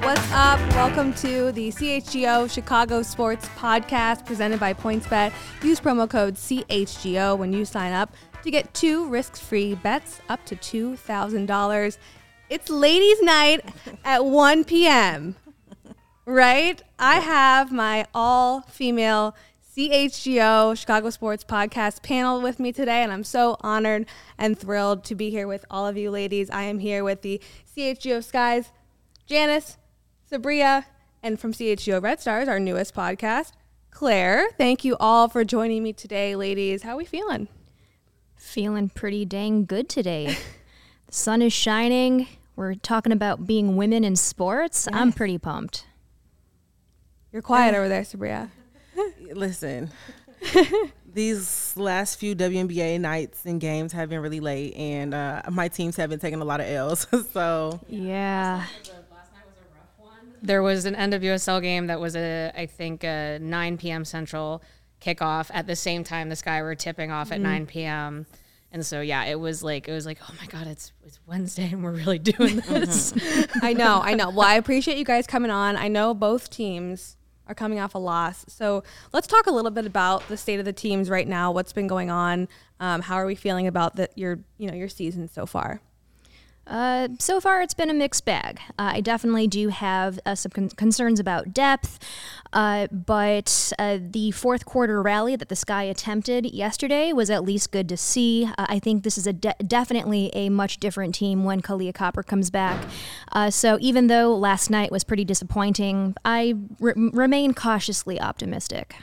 What's up? Welcome to the CHGO Chicago Sports Podcast presented by PointsBet. Use promo code CHGO when you sign up to get two risk free bets up to $2,000. It's ladies' night at 1 p.m., right? I have my all female CHGO Chicago Sports Podcast panel with me today, and I'm so honored and thrilled to be here with all of you ladies. I am here with the CHGO Skies Janice, Subria, and from CHGO Red Stars, our newest podcast, Claire. Thank you all for joining me today, ladies. How are we feeling? Feeling pretty dang good today. the sun is shining. We're talking about being women in sports. Yes. I'm pretty pumped. You're quiet over there, Subria. Listen, these last few WNBA nights and games have been really late, and uh, my teams have been taking a lot of L's. so Yeah. There was an NWSL game that was a, I think, a 9 p.m. Central kickoff. At the same time, the Sky were tipping off at 9 p.m. And so, yeah, it was like it was like, oh my god, it's it's Wednesday and we're really doing this. I know, I know. Well, I appreciate you guys coming on. I know both teams are coming off a loss. So let's talk a little bit about the state of the teams right now. What's been going on? Um, how are we feeling about the, your, you know, your season so far? Uh, so far, it's been a mixed bag. Uh, I definitely do have uh, some con- concerns about depth, uh, but uh, the fourth quarter rally that the Sky attempted yesterday was at least good to see. Uh, I think this is a de- definitely a much different team when Kahleah Copper comes back. so even though last night was pretty disappointing, I re- remain cautiously optimistic.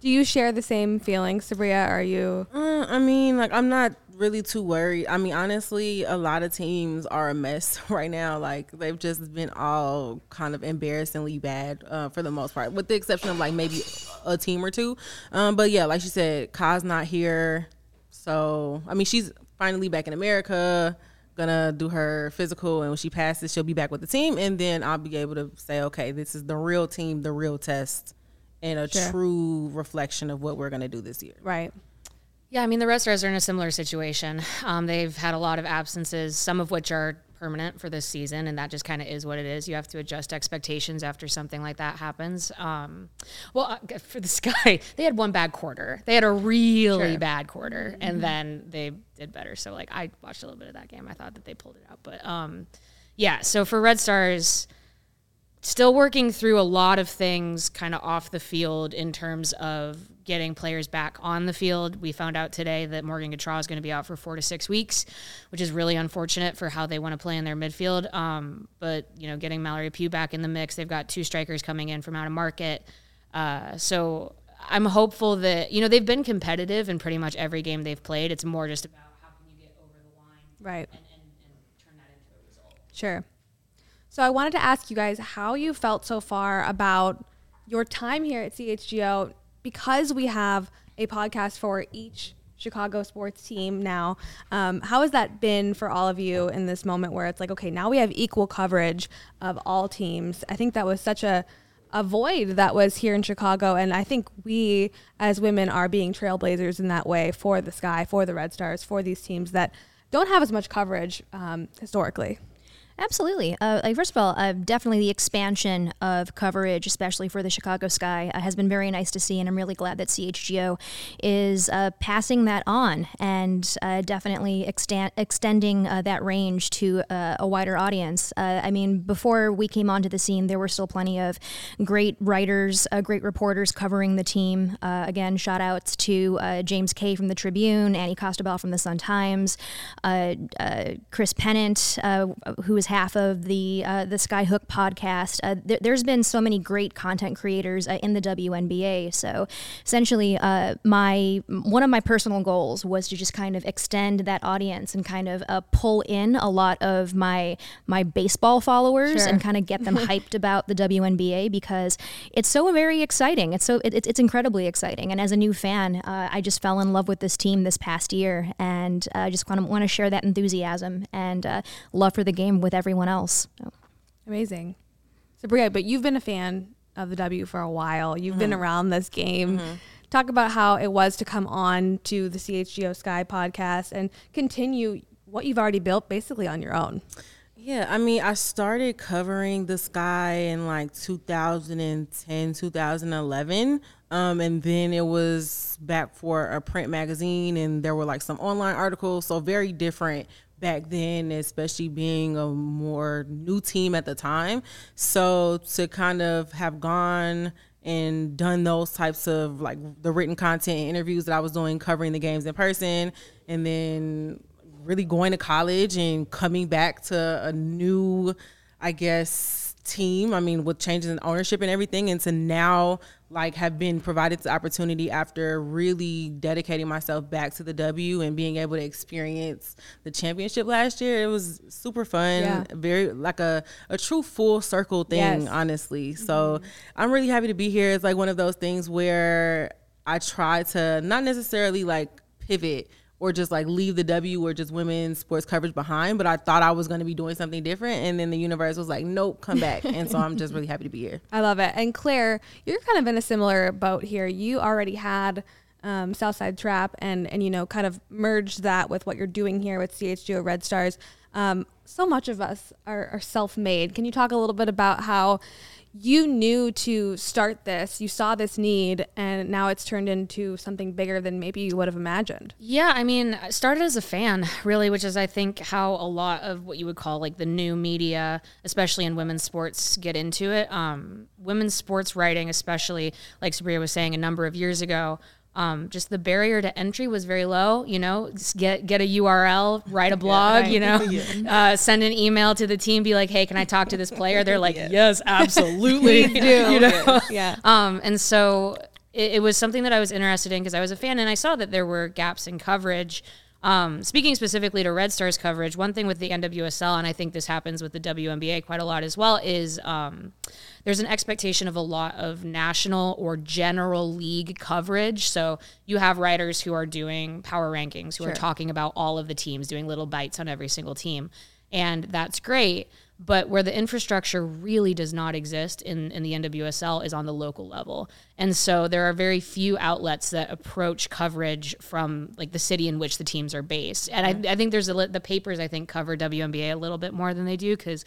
Do you share the same feelings, Subria? Are you? uh, I mean, like I'm not really too worried. I mean, honestly, a lot of teams are a mess right now. Like they've just been all kind of embarrassingly bad uh, for the most part, with the exception of like maybe a team or two. Um, but yeah, like she said, Ka's not here, so I mean, she's finally back in America. Gonna do her physical, and when she passes, she'll be back with the team, and then I'll be able to say, okay, this is the real team, the real test, and a Sure. true reflection of what we're gonna do this year. Right. Yeah, I mean, the Red Stars are in a similar situation. Um, they've had a lot of absences, some of which are permanent for this season, and that just kind of is what it is. You have to adjust expectations after something like that happens. Um, well, uh, for the Sky, they had one bad quarter. They had a really bad quarter, and then they did better. So, like, I watched a little bit of that game. I thought that they pulled it out, but um, yeah. So for Red Stars, still working through a lot of things kind of off the field in terms of getting players back on the field. We found out today that Morgan Gautrat is going to be out for four to six weeks, which is really unfortunate for how they want to play in their midfield. Um, but, you know, getting Mallory Pugh back in the mix, they've got two strikers coming in from out of market. Uh, so I'm hopeful that, you know, they've been competitive in pretty much every game they've played. It's more just about how can you get over the line Right. and, and, and turn that into a result. Sure. So I wanted to ask you guys how you felt so far about your time here at CHGO because we have a podcast for each Chicago sports team now. Um, how has that been for all of you in this moment where it's like, okay, now we have equal coverage of all teams? I think that was such a a void that was here in Chicago, and I think we as women are being trailblazers in that way for the Sky, for the Red Stars, for these teams that don't have as much coverage um, historically. Absolutely. Uh, like first of all, uh, definitely the expansion of coverage, especially for the Chicago Sky, uh, has been very nice to see, and I'm really glad that CHGO is uh, passing that on and uh, definitely extend, extending uh, that range to a wider audience. I mean, before we came onto the scene, there were still plenty of great writers, great reporters covering the team. again, shout outs to James Kay from the Tribune, Annie Costabile from the Sun Times, Chris Pennant, who is half of the uh, the Skyhook podcast. Uh, th- there's been so many great content creators uh, in the WNBA. So essentially, uh, my one of my personal goals was to just kind of extend that audience and kind of uh, pull in a lot of my my baseball followers sure. and kind of get them hyped about the WNBA because it's so very exciting. It's so it, it's incredibly exciting. And as a new fan, uh, I just fell in love with this team this past year, and I just want to want to share that enthusiasm and love for the game with everyone else. So. Amazing. So, Bria, but you've been a fan of the W for a while. You've mm-hmm. been around this game. Mm-hmm. Talk about how it was to come on to the CHGO Sky podcast and continue what you've already built basically on your own. Yeah, I mean, I started covering the sky in like 2010, 2011. Um, and then it was back for a print magazine, and there were like some online articles. So, very different back then, especially being a more new team at the time. So to kind of have gone and done those types of like the written content and interviews that I was doing, covering the games in person, and then really going to college and coming back to a new, I guess, team. I mean, with changes in ownership and everything, and to now like have been provided the opportunity after really dedicating myself back to the W and being able to experience the championship last year. It was super fun, yeah. very like a, a true full circle thing, yes. honestly. Mm-hmm. So I'm really happy to be here. It's like one of those things where I try to not necessarily like pivot or just like leave the W or just women's sports coverage behind. But I thought I was going to be doing something different. And then the universe was like, nope, come back. and so I'm just really happy to be here. I love it. And Claire, you're kind of in a similar boat here. You already had um, Southside Trap and, and, you know, kind of merged that with what you're doing here with CHGO Red Stars. Um, so much of us are, are self made. Can you talk a little bit about how? You knew to start this, you saw this need, and now it's turned into something bigger than maybe you would have imagined. Yeah, I mean, I started as a fan, really, which is, I think, how a lot of what you would call like the new media, especially in women's sports, get into it. Um, women's sports writing, especially, like Subria was saying a number of years ago, um, just the barrier to entry was very low. You know, get get a URL, write a blog. Yeah, right. You know, yeah. uh, send an email to the team, be like, "Hey, can I talk to this player?" They're like, "Yes, yes absolutely." do. you know, yeah. Um, and so it, it was something that I was interested in because I was a fan and I saw that there were gaps in coverage. Um, speaking specifically to Red Stars coverage, one thing with the NWSL, and I think this happens with the WNBA quite a lot as well, is um, there's an expectation of a lot of national or general league coverage. So you have writers who are doing power rankings, who sure. are talking about all of the teams, doing little bites on every single team. And that's great. But where the infrastructure really does not exist in, in the NWSL is on the local level. And so there are very few outlets that approach coverage from like the city in which the teams are based. And I, I think there's a, the papers, I think, cover WNBA a little bit more than they do because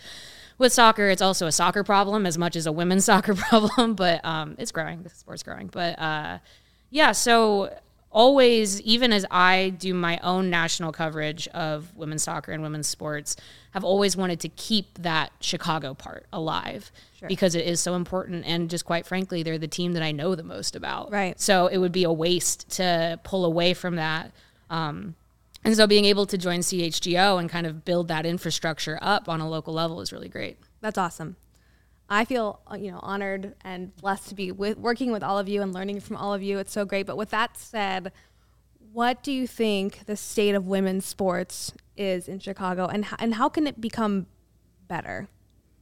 with soccer, it's also a soccer problem as much as a women's soccer problem, but um, it's growing. The sport's growing. But uh, yeah, so always, even as I do my own national coverage of women's soccer and women's sports, have always wanted to keep that Chicago part alive sure. because it is so important. And just quite frankly, they're the team that I know the most about. Right. So it would be a waste to pull away from that. Um, and so being able to join CHGO and kind of build that infrastructure up on a local level is really great. That's awesome. I feel uh, you know honored and blessed to be with, working with all of you and learning from all of you. It's so great. But with that said, what do you think the state of women's sports is in Chicago, and and how can it become better?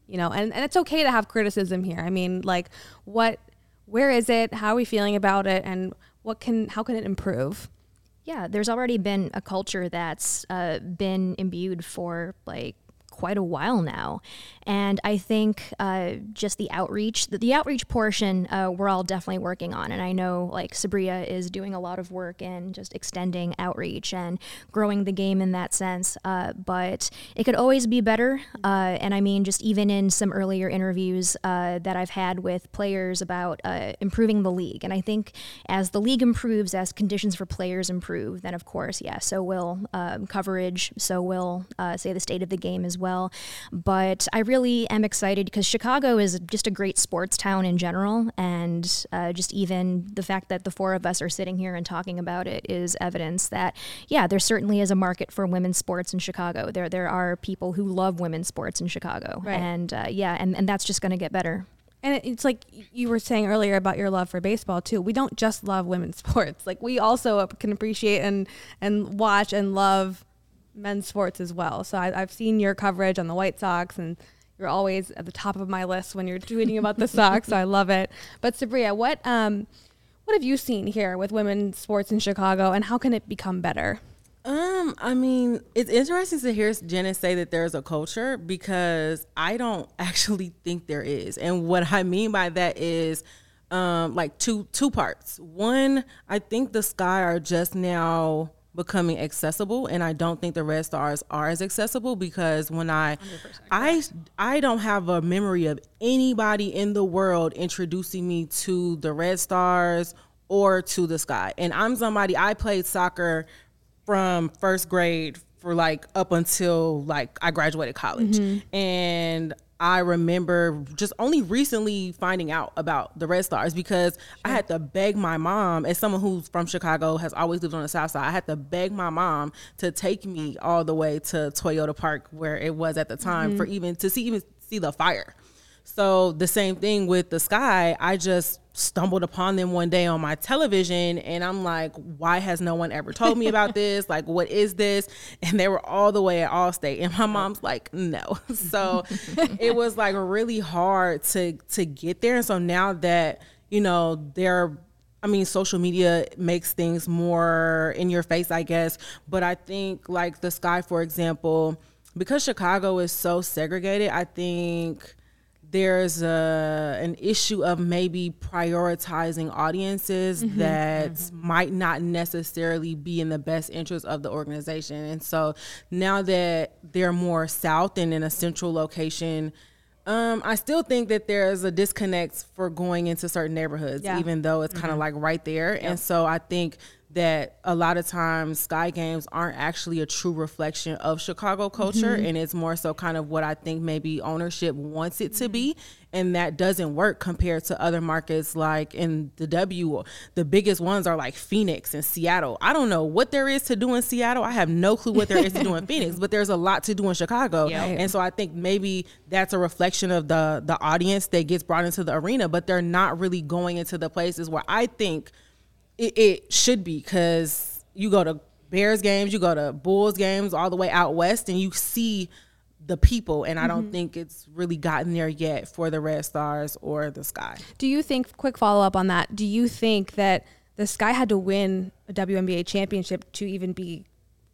You know, and, and it's okay to have criticism here. I mean, like, what, where is it? How are we feeling about it? And what can, how can it improve? Yeah, there's already been a culture that's uh, been imbued for like quite a while now. And I think uh, just the outreach, the, the outreach portion, uh, we're all definitely working on. And I know like Subria is doing a lot of work in just extending outreach and growing the game in that sense. Uh, but it could always be better. Uh, and I mean, just even in some earlier interviews uh, that I've had with players about uh, improving the league. And I think as the league improves, as conditions for players improve, then of course, yeah, so will um, coverage, so will, say, the state of the game as well. But I really really am excited because Chicago is just a great sports town in general. And uh, just even the fact that the four of us are sitting here and talking about it is evidence that, yeah, there certainly is a market for women's sports in Chicago. There, there are people who love women's sports in Chicago. Right. And uh, yeah, and, and that's just going to get better. And it's like you were saying earlier about your love for baseball too. We don't just love women's sports. Like we also can appreciate and and watch and love men's sports as well. So I, have seen your coverage on the White Sox and you're always at the top of my list when you're tweeting about the Sox. so I love it. But Subria, what um, what have you seen here with women's sports in Chicago, and how can it become better? Um, I mean, it's interesting to hear Jenna say that there's a culture because I don't actually think there is. And what I mean by that is um like two two parts. One, I think the Sky are just now becoming accessible and I don't think the Red Stars are as accessible because when I I I don't have a memory of anybody in the world introducing me to the Red Stars or to the Sky. And I'm somebody I played soccer from first grade for like up until like I graduated college. Mm-hmm. And I remember just only recently finding out about the Red Stars because sure. I had to beg my mom, as someone who's from Chicago, has always lived on the South Side, I had to beg my mom to take me all the way to Toyota Park where it was at the time mm-hmm. for even to see even see the fire. So the same thing with the sky. I just stumbled upon them one day on my television and I'm like, why has no one ever told me about this? Like, what is this? And they were all the way at Allstate. And my mom's like, no. So it was like really hard to to get there. And so now that, you know, they're I mean, social media makes things more in your face, I guess. But I think like the sky, for example, because Chicago is so segregated, I think there's a an issue of maybe prioritizing audiences mm-hmm, that mm-hmm. might not necessarily be in the best interest of the organization. And so now that they're more south and in a central location, um, I still think that there's a disconnect for going into certain neighborhoods, yeah. even though it's kind of mm-hmm. like right there. Yep. And so I think that a lot of times Sky Games aren't actually a true reflection of Chicago culture, mm-hmm. and it's more so kind of what I think maybe ownership wants it to be, and that doesn't work compared to other markets like in the W. The biggest ones are like Phoenix and Seattle. I don't know what there is to do in Seattle. I have no clue what there is to do in Phoenix, but there's a lot to do in Chicago, yep. and so I think maybe that's a reflection of the the audience that gets brought into the arena, but they're not really going into the places where I think it, it should be because you go to Bears games, you go to Bulls games, all the way out west, and you see the people. And I don't mm-hmm. think it's really gotten there yet for the Red Stars or the Sky. Do you think? Quick follow up on that. Do you think that the Sky had to win a WNBA championship to even be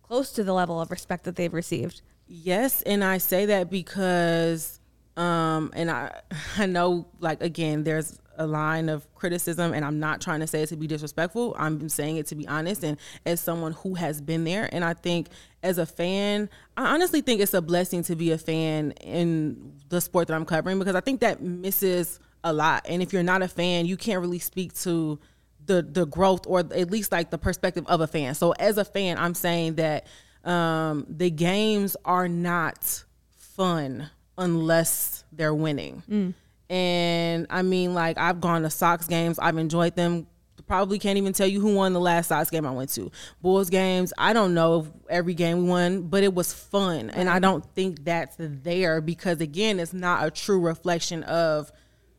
close to the level of respect that they've received? Yes, and I say that because um and I I know like again there's a line of criticism and I'm not trying to say it to be disrespectful. I'm saying it to be honest and as someone who has been there and I think as a fan, I honestly think it's a blessing to be a fan in the sport that I'm covering because I think that misses a lot. And if you're not a fan, you can't really speak to the the growth or at least like the perspective of a fan. So as a fan, I'm saying that um, the games are not fun unless they're winning. Mm. And I mean, like, I've gone to Sox games, I've enjoyed them. Probably can't even tell you who won the last Sox game I went to. Bulls games, I don't know if every game we won, but it was fun. And I don't think that's there because, again, it's not a true reflection of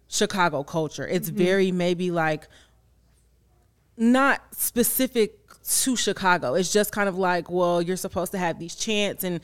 Chicago culture. It's mm-hmm. very maybe like not specific to Chicago. It's just kind of like, well, you're supposed to have these chants and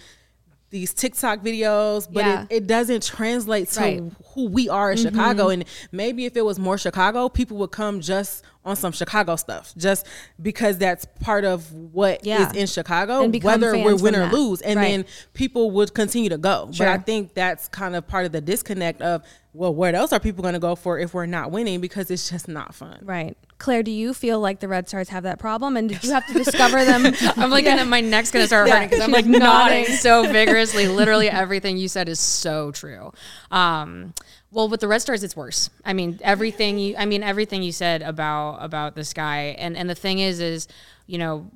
these TikTok videos, but Yeah. it, it doesn't translate to Right. who we are in Chicago. And maybe if it was more Chicago, people would come just on some Chicago stuff, just because that's part of what is Yeah. in Chicago, whether we're win or that. lose. And Right. then people would continue to go. But I think that's kind of part of the disconnect of, well, where else are people going to go for if we're not winning? Because it's just not fun. Right. Claire, do you feel like the Red Stars have that problem? And did you have to discover them? I'm like, and my neck's gonna start hurting because I'm like nodding so vigorously. Literally everything you said is so true. Um, well, with the Red Stars, it's worse. I mean, everything you, I mean, everything you said about about this guy, and and the thing is, is you know,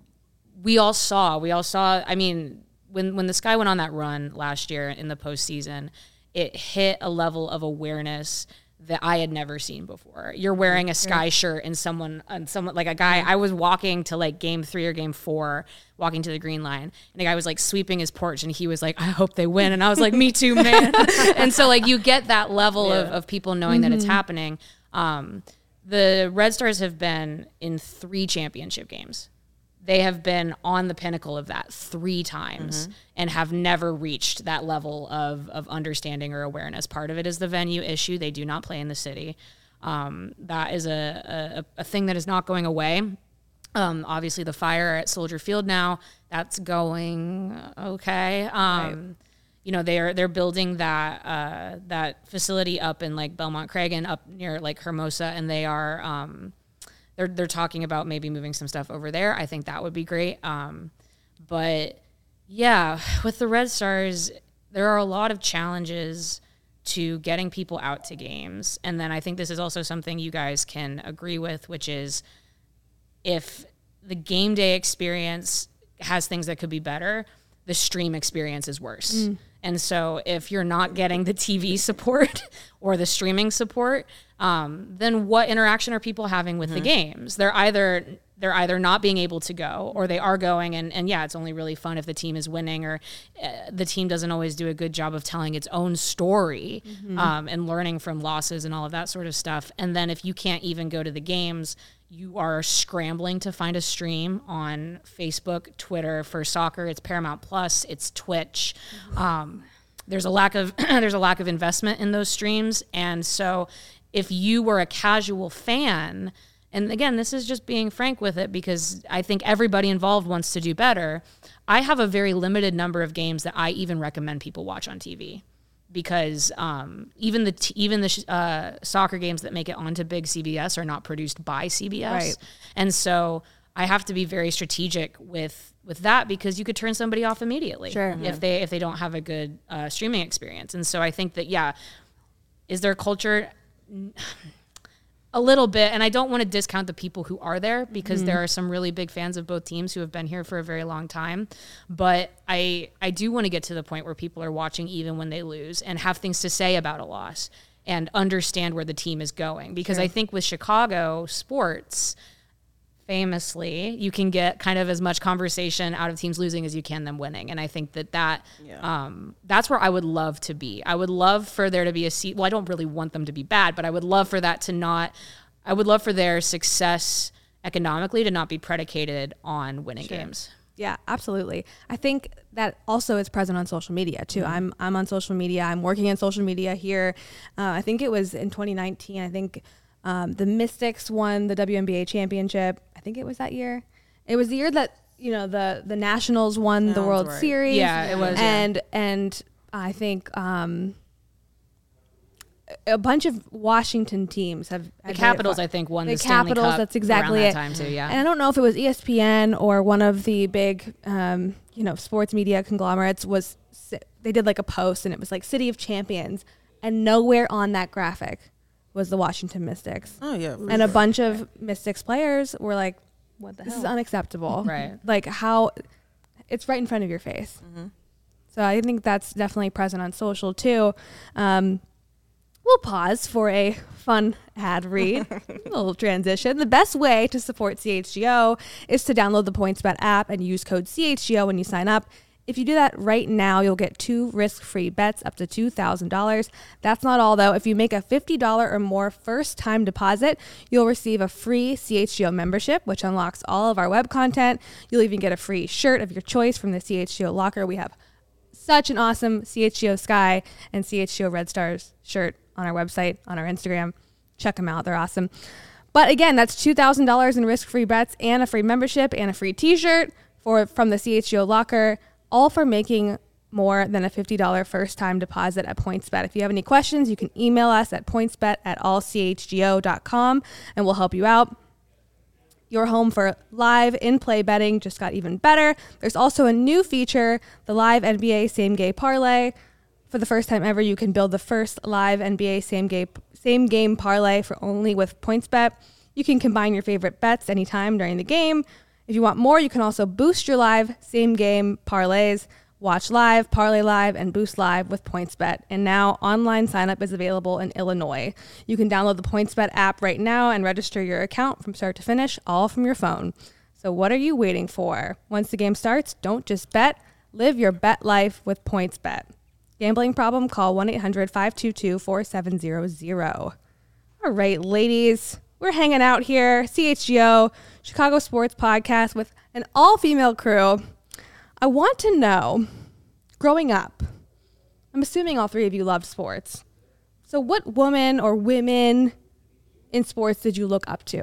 we all saw, we all saw. I mean, when when the Sky went on that run last year in the postseason, it hit a level of awareness that I had never seen before. You're wearing a Sky shirt and someone and someone like a guy. I was walking to like game three or game four, walking to the green line, and the guy was like sweeping his porch, and he was like, "I hope they win," and I was like, "Me too, man." and so like you get that level of, of people knowing that it's happening. Um, the Red Stars have been in three championship games they have been on the pinnacle of that three times and have never reached that level of, of understanding or awareness. Part of it is the venue issue. They do not play in the city. Um, that is a, a, a thing that is not going away. Um, obviously, the fire at Soldier Field now that's going okay. Um, You know they're they're building that uh, that facility up in like Belmont Cragin and up near like Hermosa, and they are um, they're they're talking about maybe moving some stuff over there. I think that would be great. Um, but yeah, with the Red Stars, there are a lot of challenges to getting people out to games, and then I think this is also something you guys can agree with, which is if the game day experience has things that could be better, the stream experience is worse. And so if you're not getting the TV support or the streaming support, um, then what interaction are people having with the games? They're either they're either not being able to go or they are going. And, and yeah it's only really fun if the team is winning or uh, the team doesn't always do a good job of telling its own story um, and learning from losses and all of that sort of stuff. And then if you can't even go to the games you are scrambling to find a stream on facebook twitter for soccer. It's paramount plus it's twitch. Um, there's a lack of there's a lack of investment in those streams. And so if you were a casual fan and again this is just being frank with it because i think everybody involved wants to do better. I have a very limited number of games that i even recommend people watch on tv because um, even the t- even the sh- uh, soccer games that make it onto big CBS are not produced by CBS, Right. and so I have to be very strategic with with that because you could turn somebody off immediately Sure. if they if they don't have a good uh, streaming experience. And so I think that yeah, is there a culture? A little bit, and I don't want to discount the people who are there because there mm. are some really big fans of both teams who have been here for a very long time. But I I do want to get to the point where people are watching even when they lose and have things to say about a loss and understand where the team is going. Because I think with Chicago sports, famously, you can get kind of as much conversation out of teams losing as you can them winning. And I think that that um, that's where I would love to be. I would love for there to be a seat. Well, I don't really want them to be bad, but I would love for that to not. I would love for their success economically to not be predicated on winning games. Yeah, absolutely. I think that also is present on social media too. I'm I'm on social media. I'm working in social media here. Uh, I think it was in 2019. I think um, the Mystics won the WNBA championship. I think it was that year. It was the year that you know the the Nationals won the World right. Series. Yeah, it was, yeah. And and I think um, a bunch of Washington teams have The Capitals, I think, won the, the Capitals. Cup That's exactly around it. time too. Yeah, And I don't know if it was ESPN or one of the big, um, you know, sports media conglomerates was. They did like a post, and it was like "City of Champions," and nowhere on that graphic was the Washington Mystics. Oh yeah, And a bunch of Mystics players were like, "What the hell? This is unacceptable." Right. Like how it's right in front of your face. So I think that's definitely present on social too. Um, we'll pause for a fun ad read. little transition. The best way to support CHGO is to download the PointsBet app and use code CHGO when you sign up. If you do that right now, you'll get two risk-free bets up to $2,000. That's not all though. If you make a $50 or more first-time deposit, you'll receive a free CHGO membership, which unlocks all of our web content. You'll even get a free shirt of your choice from the CHGO locker. We have such an awesome CHGO Sky and CHGO Red Stars shirt on our website, on our Instagram. Check them out. They're awesome. But again, that's $2,000 in risk free bets and a free membership and a free t shirt for from the CHGO locker, all for making more than a $50 first time deposit at PointsBet. If you have any questions, you can email us at pointsbet at allchgo.com and we'll help you out. Your home for live in play betting just got even better. There's also a new feature, the live NBA same game parlay. For the first time ever, you can build the first live NBA same game same game parlay for only with PointsBet. You can combine your favorite bets anytime during the game. If you want more, you can also boost your live same game parlays. Watch live, parlay live, and boost live with PointsBet. And now online signup is available in Illinois. You can download the PointsBet app right now and register your account from start to finish, all from your phone. So what are you waiting for? Once the game starts, don't just bet, live your bet life with PointsBet. Gambling problem? Call 1 800 522 4700. All right, ladies, we're hanging out here, CHGO, Chicago Sports Podcast, with an all female crew. I want to know, growing up, I'm assuming all three of you loved sports. So, what woman or women in sports did you look up to?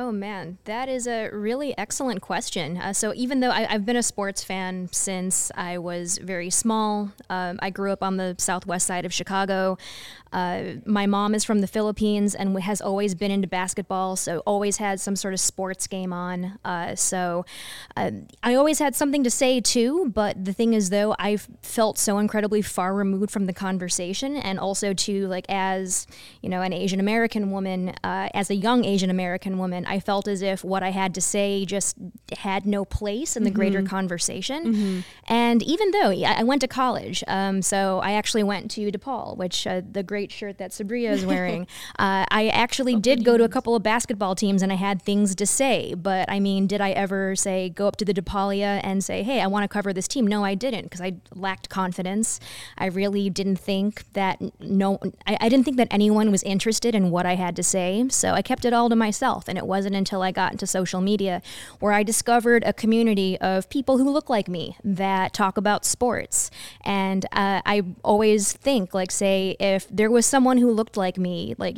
Oh man, that is a really excellent question. Uh, so even though I, have been a sports fan since I was very small, um, I grew up on the southwest side of Chicago. Uh, my mom is from the Philippines and has always been into basketball, so always had some sort of sports game on. Uh, so uh, I always had something to say too. But the thing is, though, I felt so incredibly far removed from the conversation, and also too like as you know, an Asian American woman, uh, as a young Asian American woman, I felt as if what I had to say just had no place in the mm-hmm. greater conversation. Mm-hmm. And even though I went to college, um, so I actually went to DePaul, which uh, the great great shirt that Subria is wearing. uh, I actually oh, did go to a couple of basketball teams and I had things to say, but I mean, did I ever say go up to the DePaulia and say, "Hey, I want to cover this team"? No, I didn't because I lacked confidence. I really didn't think that no, I, I didn't think that anyone was interested in what I had to say, so I kept it all to myself. And it wasn't until I got into social media where I discovered a community of people who look like me that talk about sports. And uh, I always think, like, say, if there was someone who looked like me, like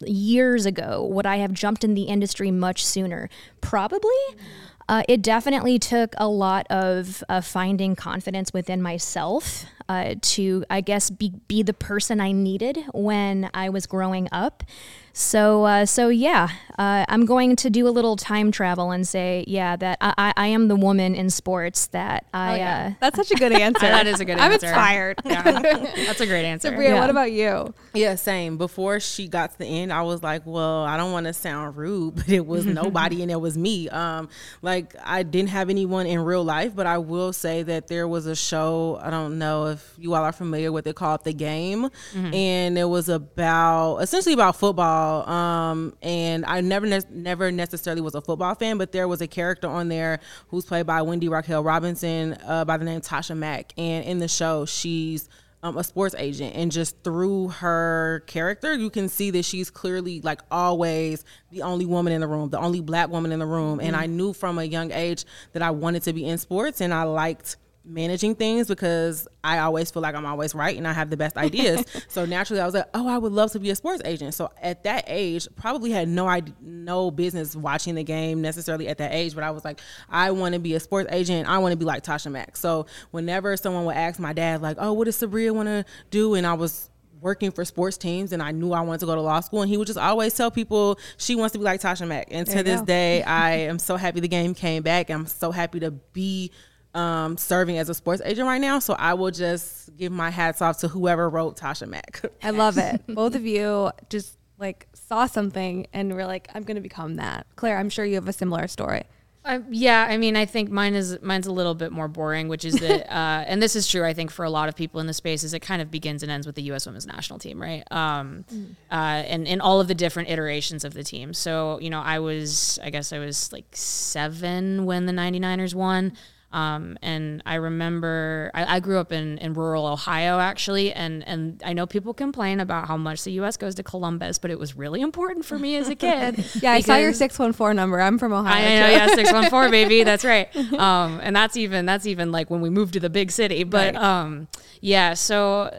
years ago, would I have jumped in the industry much sooner? Probably. Uh, it definitely took a lot of uh, finding confidence within myself uh, to, I guess, be, be the person I needed when I was growing up. So, uh, so yeah, uh, I'm going to do a little time travel and say, yeah, that I, I am the woman in sports that I. Oh, yeah. uh, that's such a good answer. that is a good I'm answer. I'm inspired. Yeah, that's a great answer. Subria, yeah. what about you? Yeah, same. Before she got to the end, I was like, well, I don't want to sound rude, but it was nobody and it was me. Um, like I didn't have anyone in real life, but I will say that there was a show. I don't know if you all are familiar with it called The Game, mm-hmm. and it was about essentially about football um, and I never ne- never necessarily was a football fan, but there was a character on there who's played by Wendy Raquel Robinson uh, by the name Tasha Mack, and in the show she's um, a sports agent, and just through her character, you can see that she's clearly like always the only woman in the room, the only black woman in the room, mm-hmm. and I knew from a young age that I wanted to be in sports, and I liked managing things because I always feel like I'm always right and I have the best ideas. so naturally, I was like, oh, I would love to be a sports agent. So at that age, probably had no idea, no business watching the game necessarily at that age, but I was like, I want to be a sports agent. I want to be like Tasha Mack. So whenever someone would ask my dad, like, oh, what does Subria want to do? And I was working for sports teams and I knew I wanted to go to law school and he would just always tell people she wants to be like Tasha Mack. And there to this go. day I am so happy the game came back. I'm so happy to be um, serving as a sports agent right now. So I will just give my hats off to whoever wrote Tasha Mack. I love it. Both of you just like saw something and were like, I'm going to become that. Claire, I'm sure you have a similar story. Uh, yeah, I mean, I think mine is mine's a little bit more boring, which is that, uh, and this is true. I think for a lot of people in the space, is it kind of begins and ends with the U.S. Women's National Team, right? Um, mm. uh, and in all of the different iterations of the team. So you know, I was, I guess, I was like seven when the 99ers won. Um, and I remember I, I, grew up in, in rural Ohio actually, and and I know people complain about how much the U.S. goes to Columbus, but it was really important for me as a kid. yeah, I saw your six one four number. I'm from Ohio. I know, yeah, six one four, baby. That's right. Um, and that's even that's even like when we moved to the big city. But right. um, yeah, so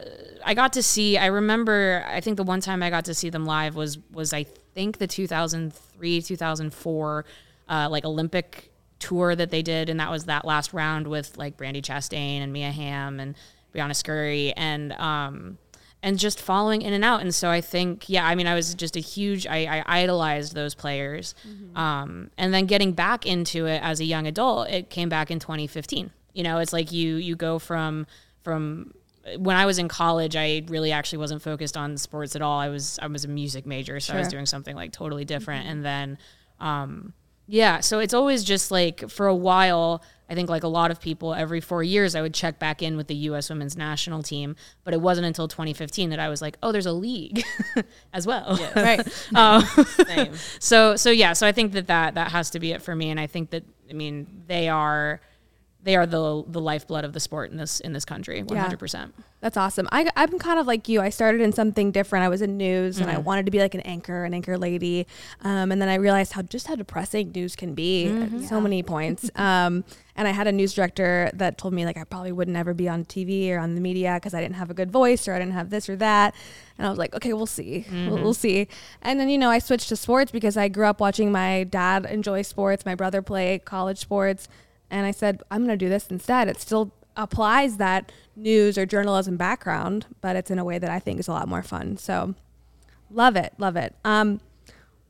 I got to see. I remember. I think the one time I got to see them live was was I think the 2003 2004 uh, like Olympic tour that they did, and that was that last round with like Brandi Chastain and Mia Hamm and Briana Scurry and um and just following in and out. And so I think, yeah, I mean, I was just a huge, I, I idolized those players. Mm-hmm. Um, and then getting back into it as a young adult, it came back in 2015. You know, it's like you, you go from, from when I was in college, I really actually wasn't focused on sports at all. I was, I was a music major. So sure. I was doing something like totally different. Mm-hmm. And then, um, yeah, so it's always just like for a while, I think like a lot of people every 4 years I would check back in with the US women's national team, but it wasn't until 2015 that I was like, "Oh, there's a league as well." Yeah, right. um, Same. So so yeah, so I think that, that that has to be it for me and I think that I mean, they are they are the the lifeblood of the sport in this in this country 100% yeah. that's awesome I, i'm kind of like you i started in something different i was in news mm-hmm. and i mm-hmm. wanted to be like an anchor an anchor lady um, and then i realized how just how depressing news can be mm-hmm. at so yeah. many points um, and i had a news director that told me like i probably would never be on tv or on the media because i didn't have a good voice or i didn't have this or that and i was like okay we'll see mm-hmm. we'll, we'll see and then you know i switched to sports because i grew up watching my dad enjoy sports my brother play college sports and I said, I'm going to do this instead. It still applies that news or journalism background, but it's in a way that I think is a lot more fun. So love it. Love it. Um,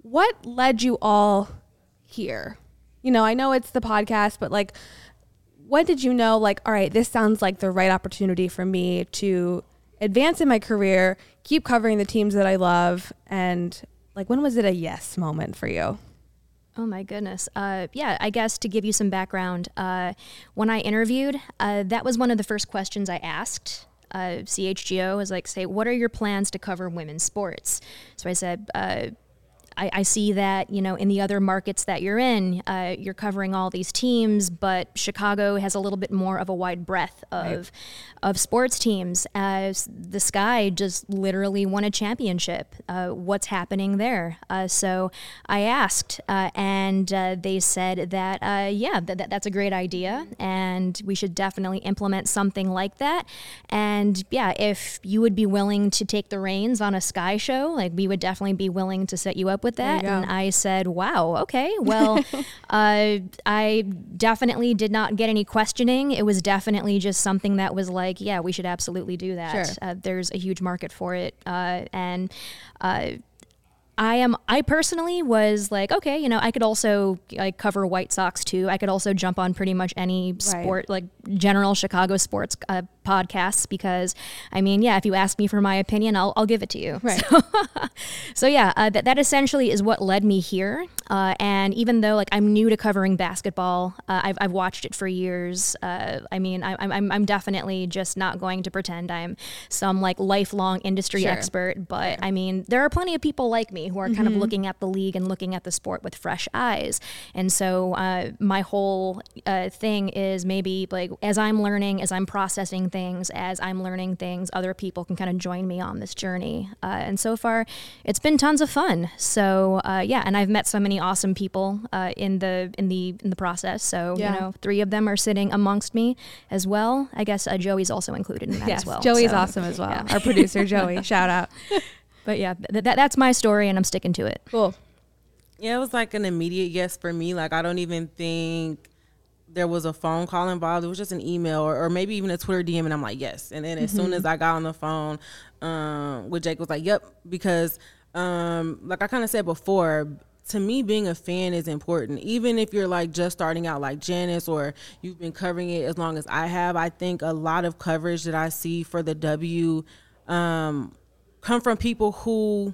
what led you all here? You know, I know it's the podcast, but like, what did you know, like, all right, this sounds like the right opportunity for me to advance in my career, keep covering the teams that I love, and like, when was it a yes moment for you? Oh my goodness. Uh, yeah, I guess to give you some background, uh, when I interviewed, uh, that was one of the first questions I asked. Uh, CHGO was like, say, what are your plans to cover women's sports? So I said, uh, I, I, see that you know in the other markets that you're in, uh, you're covering all these teams, but Chicago has a little bit more of a wide breadth of right. of sports teams. As the Sky just literally won a championship. Uh, what's happening there? Uh, so I asked, uh, and uh, they said that uh, yeah, that, that's a great idea, and we should definitely implement something like that. And yeah, if you would be willing to take the reins on a Sky show, like we would definitely be willing to set you up with with that. And I said, wow, okay, well, uh, I definitely did not get any questioning. It was definitely just something that was like, yeah, we should absolutely do that. Sure. Uh, there's a huge market for it. Uh, and, uh, I am I personally was like, okay, you know, I could also like cover White Sox too. I could also jump on pretty much any sport, right. like general Chicago sports uh, podcasts because I mean, yeah, if you ask me for my opinion, I'll, I'll give it to you. Right. So, so yeah, uh, that, that essentially is what led me here. Uh, and even though like I'm new to covering basketball, uh, I've, I've watched it for years. Uh, I mean, I, I'm, I'm definitely just not going to pretend I'm some like lifelong industry sure. expert, but sure. I mean, there are plenty of people like me who are mm-hmm. kind of mm-hmm. looking at the league and looking at the sport with fresh eyes. And so uh, my whole uh, thing is maybe like as I'm learning, as I'm processing things, as I'm learning things, other people can kind of join me on this journey. Uh, and so far, it's been tons of fun. So uh, yeah, and I've met so many awesome people uh, in the in the in the process. So yeah. you know, three of them are sitting amongst me as well. I guess uh, Joey's also included in that yes, as well. Joey's so, awesome as well. Yeah. Our producer Joey, shout out. But yeah, th- that that's my story, and I'm sticking to it. Cool. Yeah, it was like an immediate yes for me. Like I don't even think there was a phone call involved. It was just an email or, or maybe even a Twitter DM, and I'm like, yes. And then as mm-hmm. soon as I got on the phone um, with Jake, was like, yep, because um, like I kind of said before, to me, being a fan is important. Even if you're like just starting out, like Janice, or you've been covering it as long as I have, I think a lot of coverage that I see for the W um, come from people who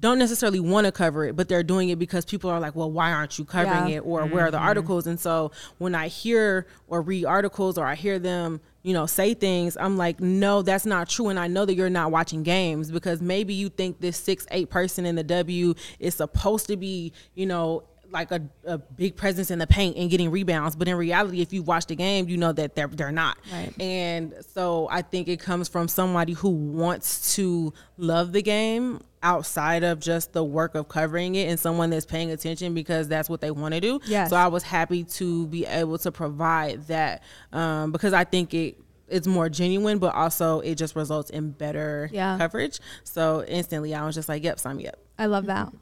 don't necessarily want to cover it, but they're doing it because people are like, well, why aren't you covering yeah. it? Or mm-hmm. where are the mm-hmm. articles? And so when I hear or read articles or I hear them, you know, say things, I'm like, no, that's not true. And I know that you're not watching games because maybe you think this six, eight person in the W is supposed to be, you know, like a, a big presence in the paint and getting rebounds. But in reality, if you watch the game, you know that they're they're not. Right. And so I think it comes from somebody who wants to love the game outside of just the work of covering it and someone that's paying attention because that's what they want to do. Yes. So I was happy to be able to provide that um, because I think it it's more genuine, but also it just results in better Yeah. coverage. So instantly I was just like, yep, sign me up. I love that.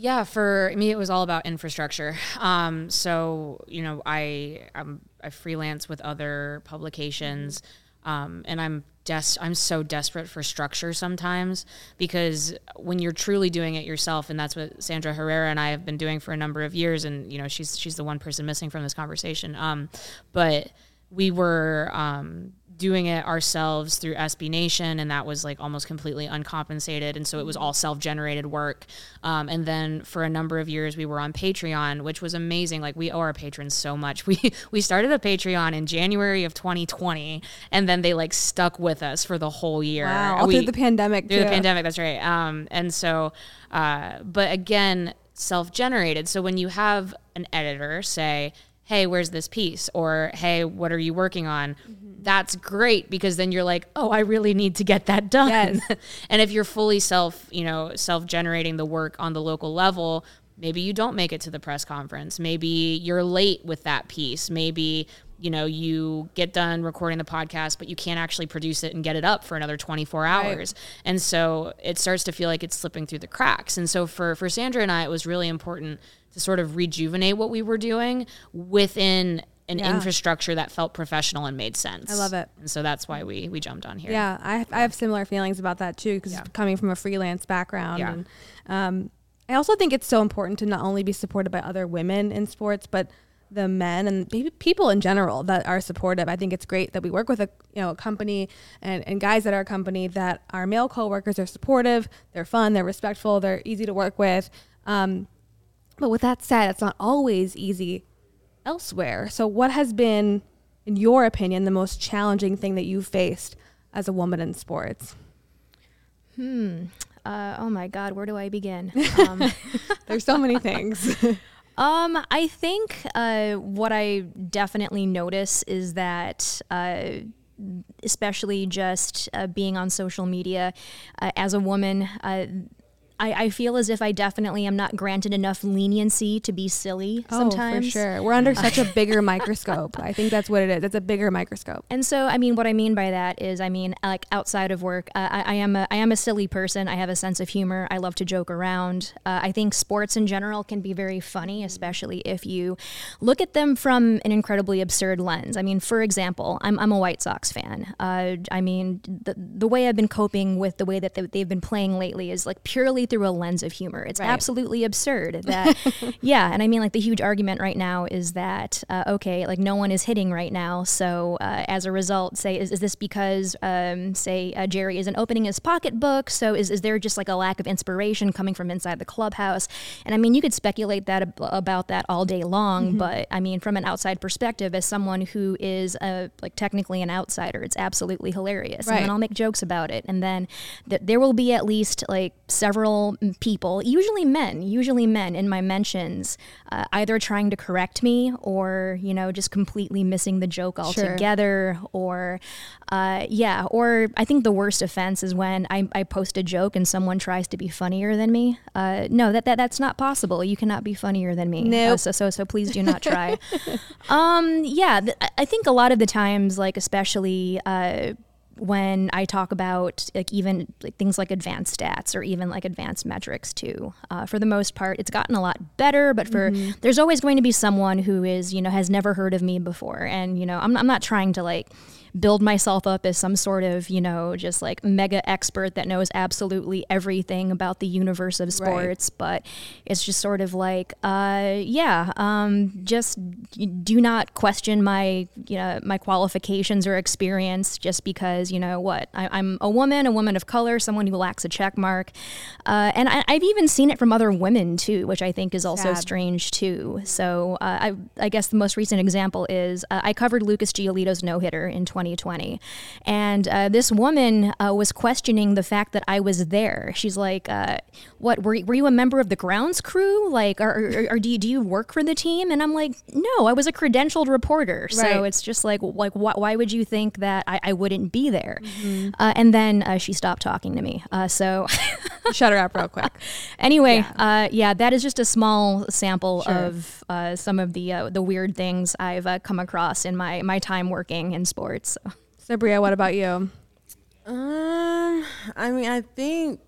Yeah, for me, it was all about infrastructure. Um, so you know, I I'm, I freelance with other publications, um, and I'm des- I'm so desperate for structure sometimes because when you're truly doing it yourself, and that's what Sandra Herrera and I have been doing for a number of years, and you know, she's she's the one person missing from this conversation. Um, but we were um, doing it ourselves through SB Nation, and that was like almost completely uncompensated, and so it was all self-generated work. Um, and then for a number of years, we were on Patreon, which was amazing. Like we owe our patrons so much. We we started a Patreon in January of 2020, and then they like stuck with us for the whole year. Wow. All We- through the pandemic. through the pandemic that's right um, and so uh, but again self-generated so when you have an editor say hey where's this piece? Or hey what are you working on? Mm-hmm. that's great because then you're like oh i really need to get that done. Yes. and if you're fully self you know self-generating the work on the local level maybe you don't make it to the press conference. Maybe you're late with that piece. Maybe you know you get done recording the podcast but you can't actually produce it and get it up for another 24 hours and so it starts to feel like it's slipping through the cracks and so for for sandra and i it was really important to sort of rejuvenate what we were doing within an Yeah. infrastructure that felt professional and made sense I love it. and so that's why we we jumped on here Yeah, I, I have similar feelings about that too because coming from a freelance background. Yeah. And, um, I also think it's so important to not only be supported by other women in sports, but the men and people in general that are supportive. I think it's great that we work with a you know a company and, and guys at our company that our male coworkers are supportive, they're fun, they're respectful, they're easy to work with. Um, but with that said, it's not always easy elsewhere. So, what has been, in your opinion, the most challenging thing that you faced as a woman in sports? Uh, oh my God, where do I begin? Um, There's so many things. Um, I think uh, what I definitely notice is that, uh, especially just uh, being on social media uh, as a woman, uh, I, I feel as if I definitely am not granted enough leniency to be silly sometimes. Oh, for sure. We're under such a bigger microscope. I think that's what it is. It's a bigger microscope. And so, I mean, what I mean by that is, I mean, like outside of work, uh, I, I am a I am a silly person. I have a sense of humor. I love to joke around. Uh, I think sports in general can be very funny, especially if you look at them from an incredibly absurd lens. I mean, for example, I'm I'm a White Sox fan. Uh, I mean, the the way I've been coping with the way that they- they've been playing lately is like purely through a lens of humor. It's absolutely absurd that, yeah. And I mean, like the huge argument right now is that uh, okay, like no one is hitting right now, so uh, as a result, say is, is this because um, say uh, Jerry isn't opening his pocketbook? So is is there just like a lack of inspiration coming from inside the clubhouse? And I mean, you could speculate that ab- about that all day long, but I mean, from an outside perspective, as someone who is uh, like technically an outsider, it's absolutely hilarious. And Right. then I'll make jokes about it, and then th- there will be at least like several people, usually men, usually men in my mentions, uh, either trying to correct me or you know just completely missing the joke altogether, or uh, yeah, or I think the worst offense is when I, I post a joke and someone tries to be funnier than me. Uh, no, that, that that's not possible. You cannot be funnier than me. Nope. Uh, so so so please do not try. um, yeah, th- I- I think a lot of the times, like especially. When I talk about like even like things like advanced stats or even like advanced metrics too. Uh, for the most part, it's gotten a lot better, but for there's always going to be someone who is you know has never heard of me before, and you know I'm I'm not trying to like build myself up as some sort of you know just like mega expert that knows absolutely everything about the universe of sports, but it's just sort of like uh, yeah, um, just do not question my you know my qualifications or experience just because you know what I, I'm a woman, a woman of color, someone who lacks a check mark, uh, and I, I've even seen it from other women too, which I think is also Sad. strange too. So uh, I I guess the most recent example is uh, I covered Lucas Giolito's no hitter in 2020. 2020. And uh, this woman uh, was questioning the fact that I was there. She's like, uh, "What were, were you a member of the grounds crew? Like, or, or, or, do you do you work for the team?" And I'm like, "No, I was a credentialed reporter." So Right. it's just like, like why, why would you think that I, I wouldn't be there? Mm-hmm. Uh, and then uh, she stopped talking to me. Uh, so. Shut her up real quick. Anyway, Yeah. uh, yeah, that is just a small sample of uh, some of the uh, the weird things I've uh, come across in my my time working in sports. So. Subria, what about you? Um, I mean, I think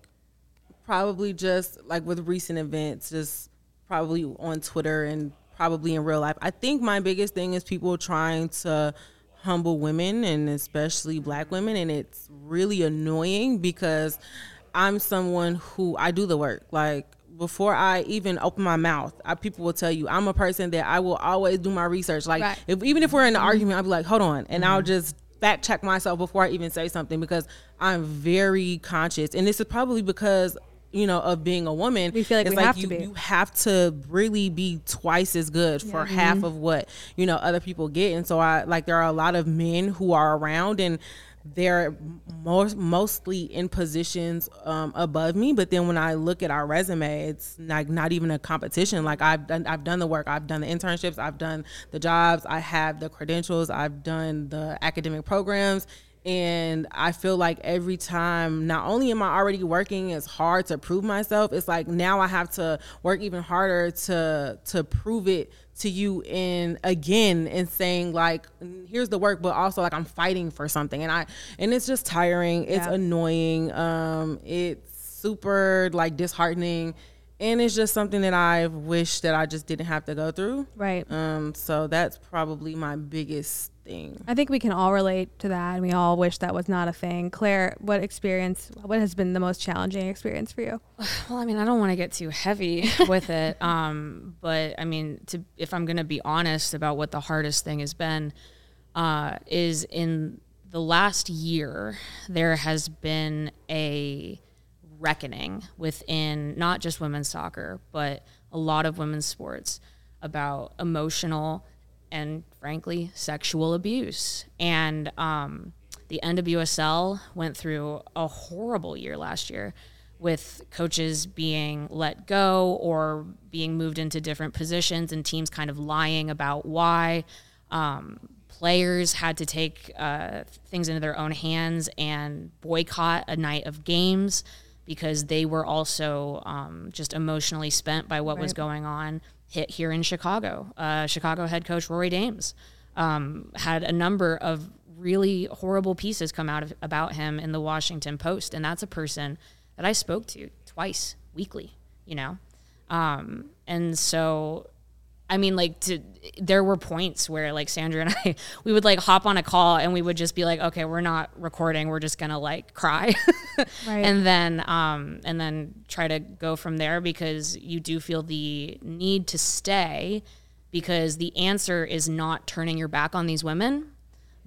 probably just like with recent events, just probably on Twitter and probably in real life. I think my biggest thing is people trying to humble women and especially black women, and it's really annoying because I'm someone who I do the work. Like before I even open my mouth, I, people will tell you I'm a person that I will always do my research. Like Right. if even if we're in an mm-hmm. argument, I'll be like, hold on, and I'll mm-hmm. just fact check myself before I even say something because I'm very conscious, and this is probably because you know of being a woman. We feel like it's we have to be. you have to really be twice as good for half mm-hmm. of what you know other people get, and so I like there are a lot of men who are around and. They're most mostly in positions um, above me, but then when I look at our resume, it's like not even a competition. Like I've done, I've done the work, I've done the internships, I've done the jobs, I have the credentials, I've done the academic programs, and I feel like every time, not only am I already working as hard to prove myself, it's like now I have to work even harder to to prove it to you in again and saying like here's the work but also like I'm fighting for something. And I and it's just tiring. It's Yeah. annoying. Um it's super like disheartening. And it's just something that I wish that I just didn't have to go through. Right. um so that's probably my biggest thing I think we can all relate to that, and we all wish that was not a thing. Claire, what experience? What has been the most challenging experience for you? Well, I mean, I don't want to get too heavy with it, um, but I mean, to if I'm going to be honest about what the hardest thing has been, uh, is in the last year there has been a reckoning within not just women's soccer, but a lot of women's sports about emotional and frankly sexual abuse. And um, the NWSL went through a horrible year last year with coaches being let go or being moved into different positions and teams kind of lying about why. Um, players had to take uh, things into their own hands and boycott a night of games because they were also um, just emotionally spent by what was going on hit here in Chicago. Uh, Chicago head coach Rory Dames um, had a number of really horrible pieces come out of, about him in the Washington Post, and that's a person that I spoke to twice weekly. You know, um, and so I mean, like, to, there were points where, like, Sandra and I, we would like hop on a call and we would just be like, okay, we're not recording. We're just gonna like cry, Right. and then, um, and then try to go from there because you do feel the need to stay because the answer is not turning your back on these women,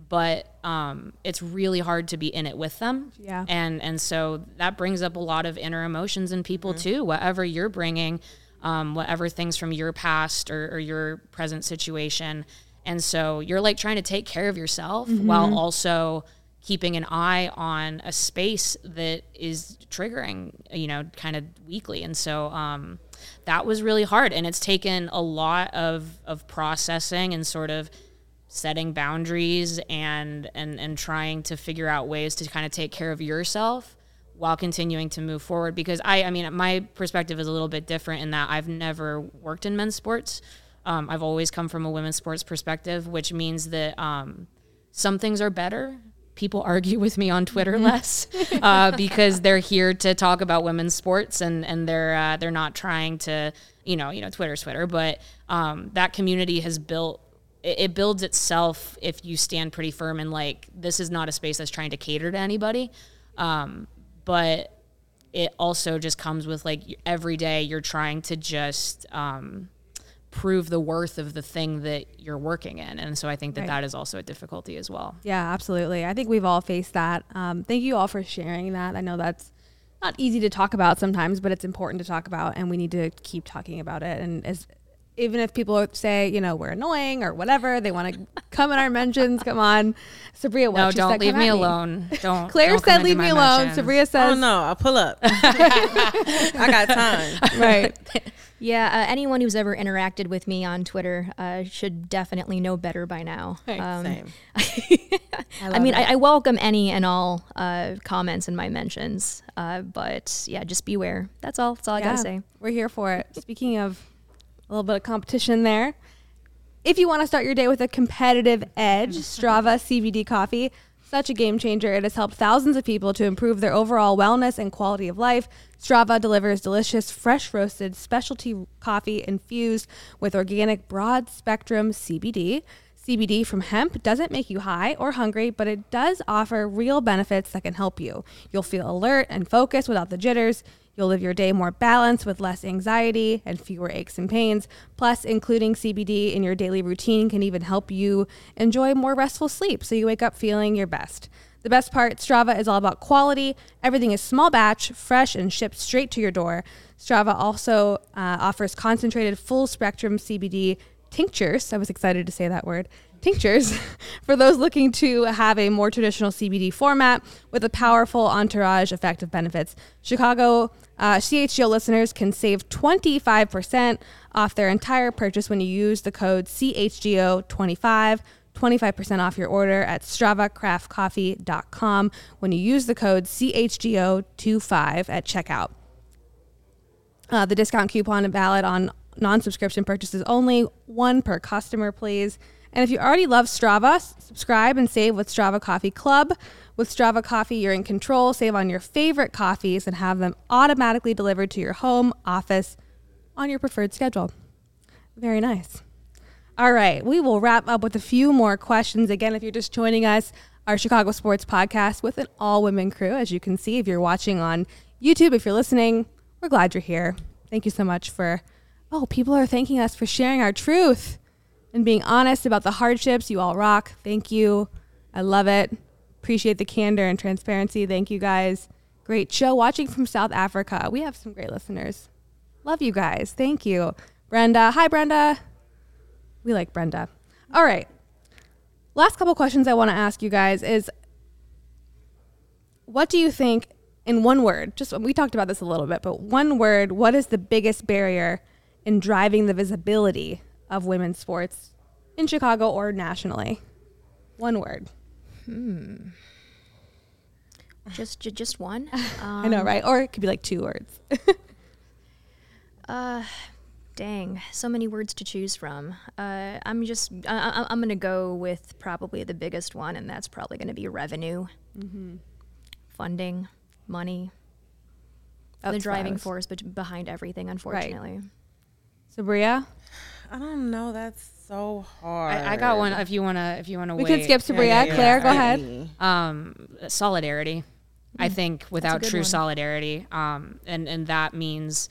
but um, it's really hard to be in it with them. Yeah. And and so that brings up a lot of inner emotions in people too. Whatever you're bringing, um, whatever things from your past or, or your present situation, and so you're like trying to take care of yourself while also keeping an eye on a space that is triggering, you know, kind of weekly. And so um, that was really hard, and it's taken a lot of of processing and sort of setting boundaries and and and trying to figure out ways to kind of take care of yourself while continuing to move forward because I I mean my perspective is a little bit different in that I've never worked in men's sports. Um, I've always come from a women's sports perspective, which means that um, some things are better. People argue with me on Twitter less uh, because they're here to talk about women's sports and and they're uh, they're not trying to you know you know Twitter's Twitter, but um, that community has built it, it builds itself if you stand pretty firm and like this is not a space that's trying to cater to anybody, um, but it also just comes with like every day you're trying to just um, prove the worth of the thing that you're working in and so i think that Right. that is also a difficulty as well Yeah, absolutely. I think we've all faced that. Um, thank you all for sharing that. I know that's not easy to talk about sometimes, but it's important to talk about, and we need to keep talking about it. And as even if people say, you know, we're annoying or whatever, they want to come in our mentions. Come on, Subria. What No, she don't said, leave come me alone. Don't. Claire don't come said, "Leave me alone." mentions. Subria says, Oh no, I'll pull up. I got time. "Right." Yeah, uh, anyone who's ever interacted with me on Twitter uh, should definitely know better by now. Um, Same. I, mean, I, I welcome any and all uh, comments in my mentions, uh, but yeah, just beware. That's all. That's all I gotta say. We're here for it. Speaking of a little bit of competition there, if you want to start your day with a competitive edge, Strava CBD coffee, such a game changer. It has helped thousands of people to improve their overall wellness and quality of life. Strava delivers delicious, fresh roasted specialty coffee infused with organic broad spectrum CBD. CBD from hemp doesn't make you high or hungry, but it does offer real benefits that can help you. You'll feel alert and focused without the jitters. You'll live your day more balanced with less anxiety and fewer aches and pains. Plus, including CBD in your daily routine can even help you enjoy more restful sleep so you wake up feeling your best. The best part Strava is all about quality. Everything is small batch, fresh, and shipped straight to your door. Strava also uh, offers concentrated full spectrum CBD tinctures. I was excited to say that word. Tinctures for those looking to have a more traditional CBD format with a powerful entourage effect of benefits. Chicago uh, CHGO listeners can save 25% off their entire purchase when you use the code CHGO25. 25% off your order at StravaCraftCoffee.com when you use the code CHGO25 at checkout. Uh, the discount coupon is valid on non-subscription purchases only, one per customer, please. And if you already love Strava, subscribe and save with Strava Coffee Club. With Strava Coffee, you're in control. Save on your favorite coffees and have them automatically delivered to your home, office, on your preferred schedule. Very nice. All right, we will wrap up with a few more questions. Again, if you're just joining us, our Chicago Sports Podcast with an all women crew. As you can see, if you're watching on YouTube, if you're listening, we're glad you're here. Thank you so much for, oh, people are thanking us for sharing our truth and being honest about the hardships. You all rock. Thank you. I love it. Appreciate the candor and transparency. Thank you guys. Great show. Watching from South Africa. We have some great listeners. Love you guys. Thank you. Brenda. Hi, Brenda. We like Brenda. All right. Last couple questions I want to ask you guys is what do you think in one word? Just we talked about this a little bit, but one word, what is the biggest barrier in driving the visibility of women's sports in Chicago or nationally? One word. Hmm. Just, ju- just one. I know, um, right? Or it could be like two words. Uh, dang, so many words to choose from. Uh, I'm just, I, I'm gonna go with probably the biggest one, and that's probably gonna be revenue, mm-hmm. funding, money. the That's I driving force bet- behind everything, unfortunately. Subria? I don't know. That's so hard. I, I got one. If you wanna, if you wanna We wait. can skip Subria. Claire, go ahead. um, solidarity. I think without true one. solidarity, um, and and that means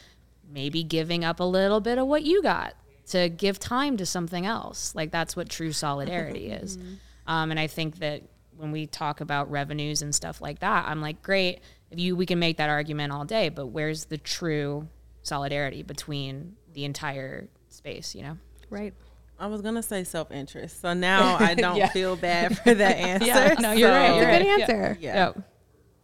maybe giving up a little bit of what you got to give time to something else. Like that's what true solidarity is. Um, and I think that when we talk about revenues and stuff like that, I'm like, great, if you we can make that argument all day, but where's the true solidarity between the entire space? You know. Right. I was gonna say self interest, so now I don't feel bad for that answer. yeah, no, you're right, So, you're Good right. answer. Yeah.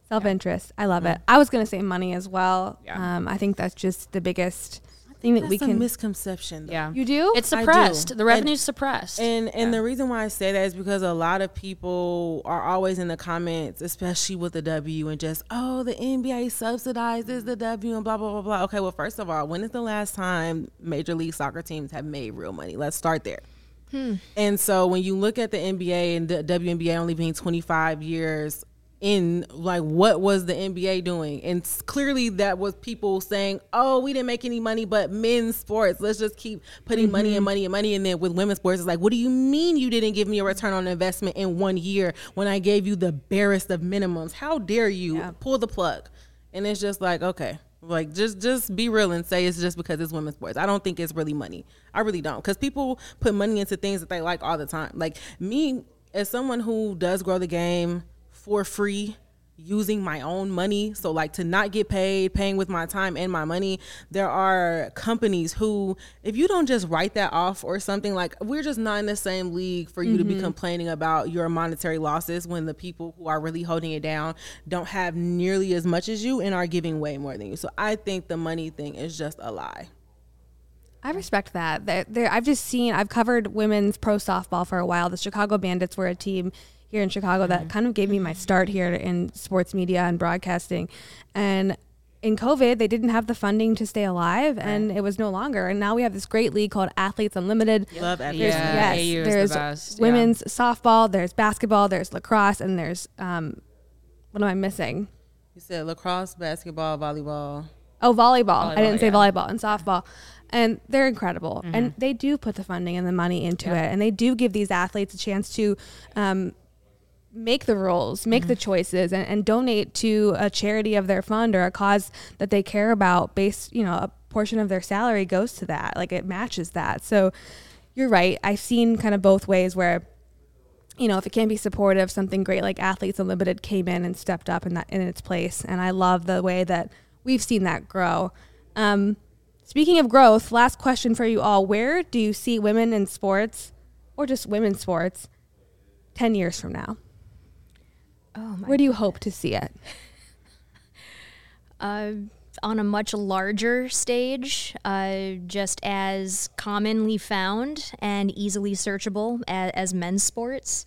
Self interest. I love it. I was going to say money as well. Yeah. Um, I think that's just the biggest thing that That's we a can. misconception. Though. Yeah. you do? It's I do. suppressed. The And- revenue's suppressed. And and the reason why I say that is because a lot of people are always in the comments, especially with the W, and just oh the NBA subsidizes the W and blah blah blah blah. Okay, well first of all, when is the last time Major League Soccer teams have made real money? Let's start there. Hmm. And so when you look at the NBA and the WNBA only being 25 years in, like what was the NBA doing? And clearly that was people saying, "Oh, we didn't make any money, but men's sports, let's just keep putting money and mm-hmm. money and money." And then with women's sports, it's like, "What do you mean you didn't give me a return on investment in one year when I gave you the barest of minimums? How dare you pull the plug?" And it's just like, okay, like just just be real and say it's just because it's women's sports. I don't think it's really money. I really don't because people put money into things that they like all the time. Like me, as someone who does grow the game for free, using my own money. So like to not get paid, paying with my time and my money. There are companies who, if you don't just write that off or something, like we're just not in the same league for you mm-hmm. to be mm-hmm. complaining about your monetary losses when the people who are really holding it down don't have nearly as much as you and are giving way more than you. So I think the money thing is just a lie. I respect that. There, I've just seen, I've covered women's pro softball for a while. The Chicago Bandits were a team here in Chicago mm-hmm. that kind of gave me my start here in sports media and broadcasting. And in COVID, they didn't have the funding to stay alive, right. and it was no longer. And now we have this great league called Athletes Unlimited. Love athletes. Yeah, yes, there's the women's yeah. softball, there's basketball, there's lacrosse, and there's um, what am I missing? You said lacrosse, basketball, volleyball. Oh, volleyball. volleyball I didn't yeah. say volleyball and softball and they're incredible mm-hmm. and they do put the funding and the money into yeah. it and they do give these athletes a chance to um, make the rules make mm-hmm. the choices and, and, donate to a charity of their fund or a cause that they care about based you know a portion of their salary goes to that like it matches that so you're right i've seen kind of both ways where you know if it can be supportive something great like athletes unlimited came in and stepped up in that in its place and i love the way that we've seen that grow um, Speaking of growth, last question for you all. Where do you see women in sports or just women's sports 10 years from now? Oh Where do you hope to see it? uh, on a much larger stage, uh, just as commonly found and easily searchable as, as men's sports.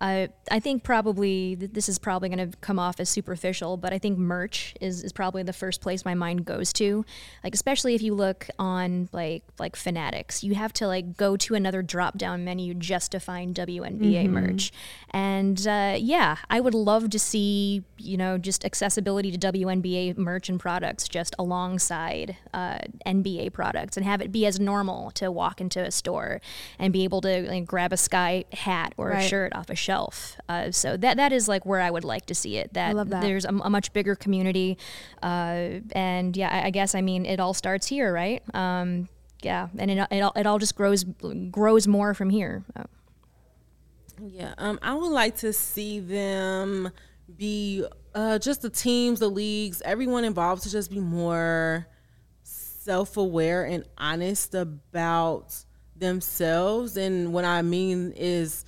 Uh, I think probably this is probably going to come off as superficial, but I think merch is, is probably the first place my mind goes to. Like especially if you look on like like Fanatics, you have to like go to another drop down menu just to find WNBA mm-hmm. merch. And uh, yeah, I would love to see you know just accessibility to WNBA merch and products just alongside uh, NBA products, and have it be as normal to walk into a store and be able to like, grab a Sky hat or right. a shirt off a shelf shelf. Uh, so that that is like where I would like to see it. That, that. there's a, a, much bigger community, uh, and yeah, I, I, guess I mean it all starts here, right? Um, yeah, and it, it all, it all just grows grows more from here. Oh. Yeah, um, I would like to see them be uh, just the teams, the leagues, everyone involved to just be more self aware and honest about themselves. And what I mean is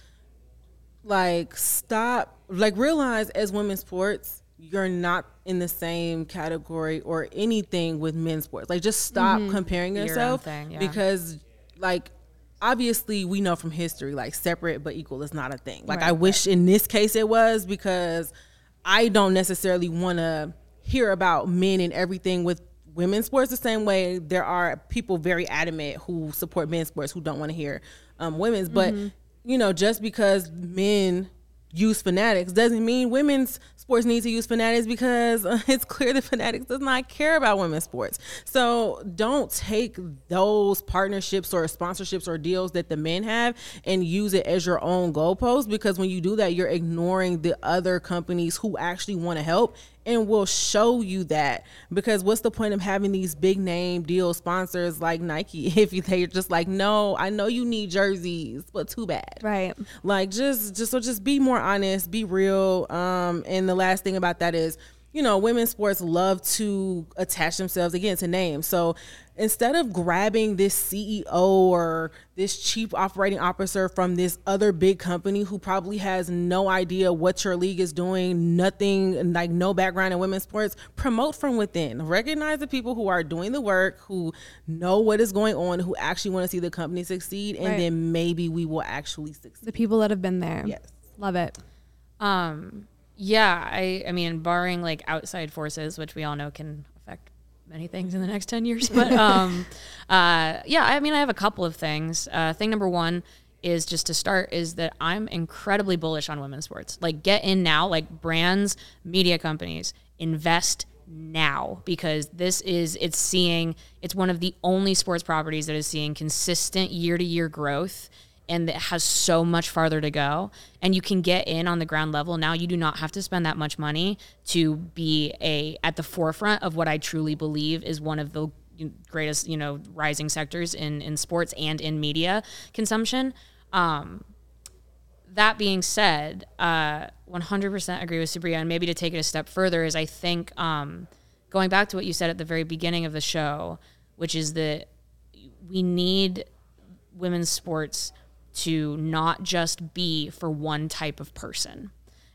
like stop like realize as women's sports you're not in the same category or anything with men's sports. Like just stop mm-hmm. comparing yourself thing, yeah. because like obviously we know from history like separate but equal is not a thing. Like right, i wish in this case it was because i don't necessarily want to hear about men and everything with women's sports the same way. There are people very adamant who support men's sports who don't want to hear um, women's but mm-hmm you know, just because men use fanatics doesn't mean women's sports need to use fanatics because uh, it's clear that fanatics does not care about women's sports. So don't take those partnerships or sponsorships or deals that the men have and use it as your own goalpost because when you do that you're ignoring the other companies who actually want to help and will show you that. Because what's the point of having these big name deal sponsors like Nike if they're just like no I know you need jerseys but too bad. Right. Like just just so just be more honest be real um and the last thing about that is you know, women's sports love to attach themselves again to names. So instead of grabbing this CEO or this chief operating officer from this other big company who probably has no idea what your league is doing, nothing like no background in women's sports, promote from within. Recognize the people who are doing the work, who know what is going on, who actually want to see the company succeed, and right. then maybe we will actually succeed. The people that have been there. Yes. Love it. Um yeah, I I mean, barring like outside forces, which we all know can affect many things in the next ten years, but um, uh, yeah, I mean, I have a couple of things. Uh, thing number one is just to start is that I'm incredibly bullish on women's sports. Like, get in now. Like brands, media companies, invest now because this is it's seeing it's one of the only sports properties that is seeing consistent year to year growth and it has so much farther to go and you can get in on the ground level now you do not have to spend that much money to be a at the forefront of what i truly believe is one of the greatest you know rising sectors in in sports and in media consumption um, that being said, uh, 100% agree with Subria. And maybe to take it a step further is I think um, going back to what you said at the very beginning of the show, which is that we need women's sports to not just be for one type of person.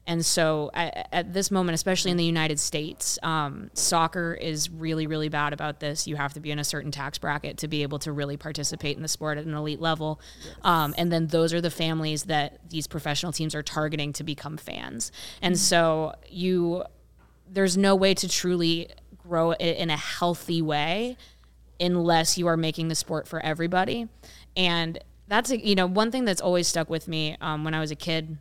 And so at, at, this moment, especially in the United States, um, soccer is really, really bad about this. You have to be in a certain tax bracket to be able to really participate in the sport at an elite level. Yes. Um, and then those are the families that these professional teams are targeting to become fans. And mm-hmm. so you, there's no way to truly grow it in a healthy way unless you are making the sport for everybody. And that's a, you know one thing that's always stuck with me um, when I was a kid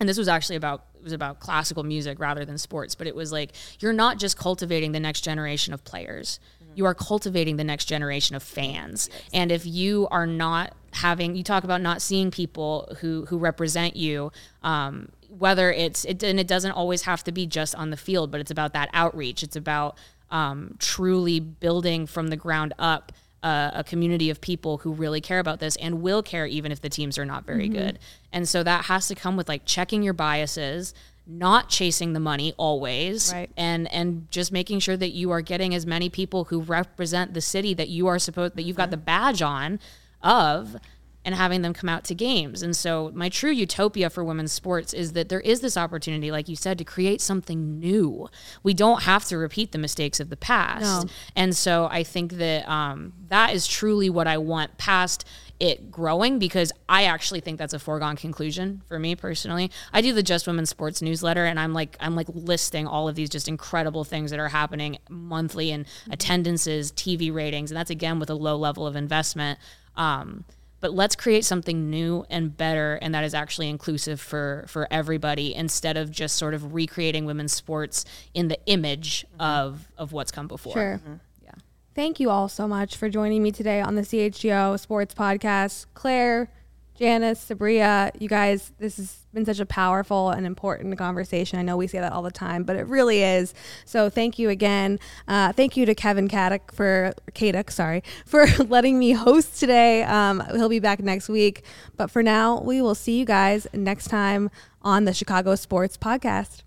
and this was actually about it was about classical music rather than sports but it was like you're not just cultivating the next generation of players mm-hmm. you are cultivating the next generation of fans yes. and if you are not having you talk about not seeing people who who represent you um, whether it's it, and it doesn't always have to be just on the field but it's about that outreach it's about um, truly building from the ground up a, a, community of people who really care about this and will care even if the teams are not very mm-hmm. good. And so that has to come with like checking your biases, not chasing the money always right. and and just making sure that you are getting as many people who represent the city that you are supposed that you've got the badge on of and having them come out to games. And so, my true utopia for women's sports is that there is this opportunity, like you said, to create something new. We don't have to repeat the mistakes of the past. No. And so, I think that um, that is truly what I want past it growing because I actually think that's a foregone conclusion for me personally. I do the Just Women's Sports newsletter and I'm like I'm like listing all of these just incredible things that are happening monthly and attendances, TV ratings, and that's again with a low level of investment. Um, but let's create something new and better and that is actually inclusive for for everybody instead of just sort of recreating women's sports in the image mm-hmm. of of what's come before. Sure. Mm-hmm. Yeah. Thank you all so much for joining me today on the CHGO Sports Podcast. Claire, Janice, Subria, you guys, this has been such a powerful and important conversation. I know we say that all the time, but it really is. So thank you again. Uh, thank you to Kevin Kaduk for Kaduk, sorry, for letting me host today. Um, he'll be back next week. But for now, we will see you guys next time on the Chicago Sports Podcast.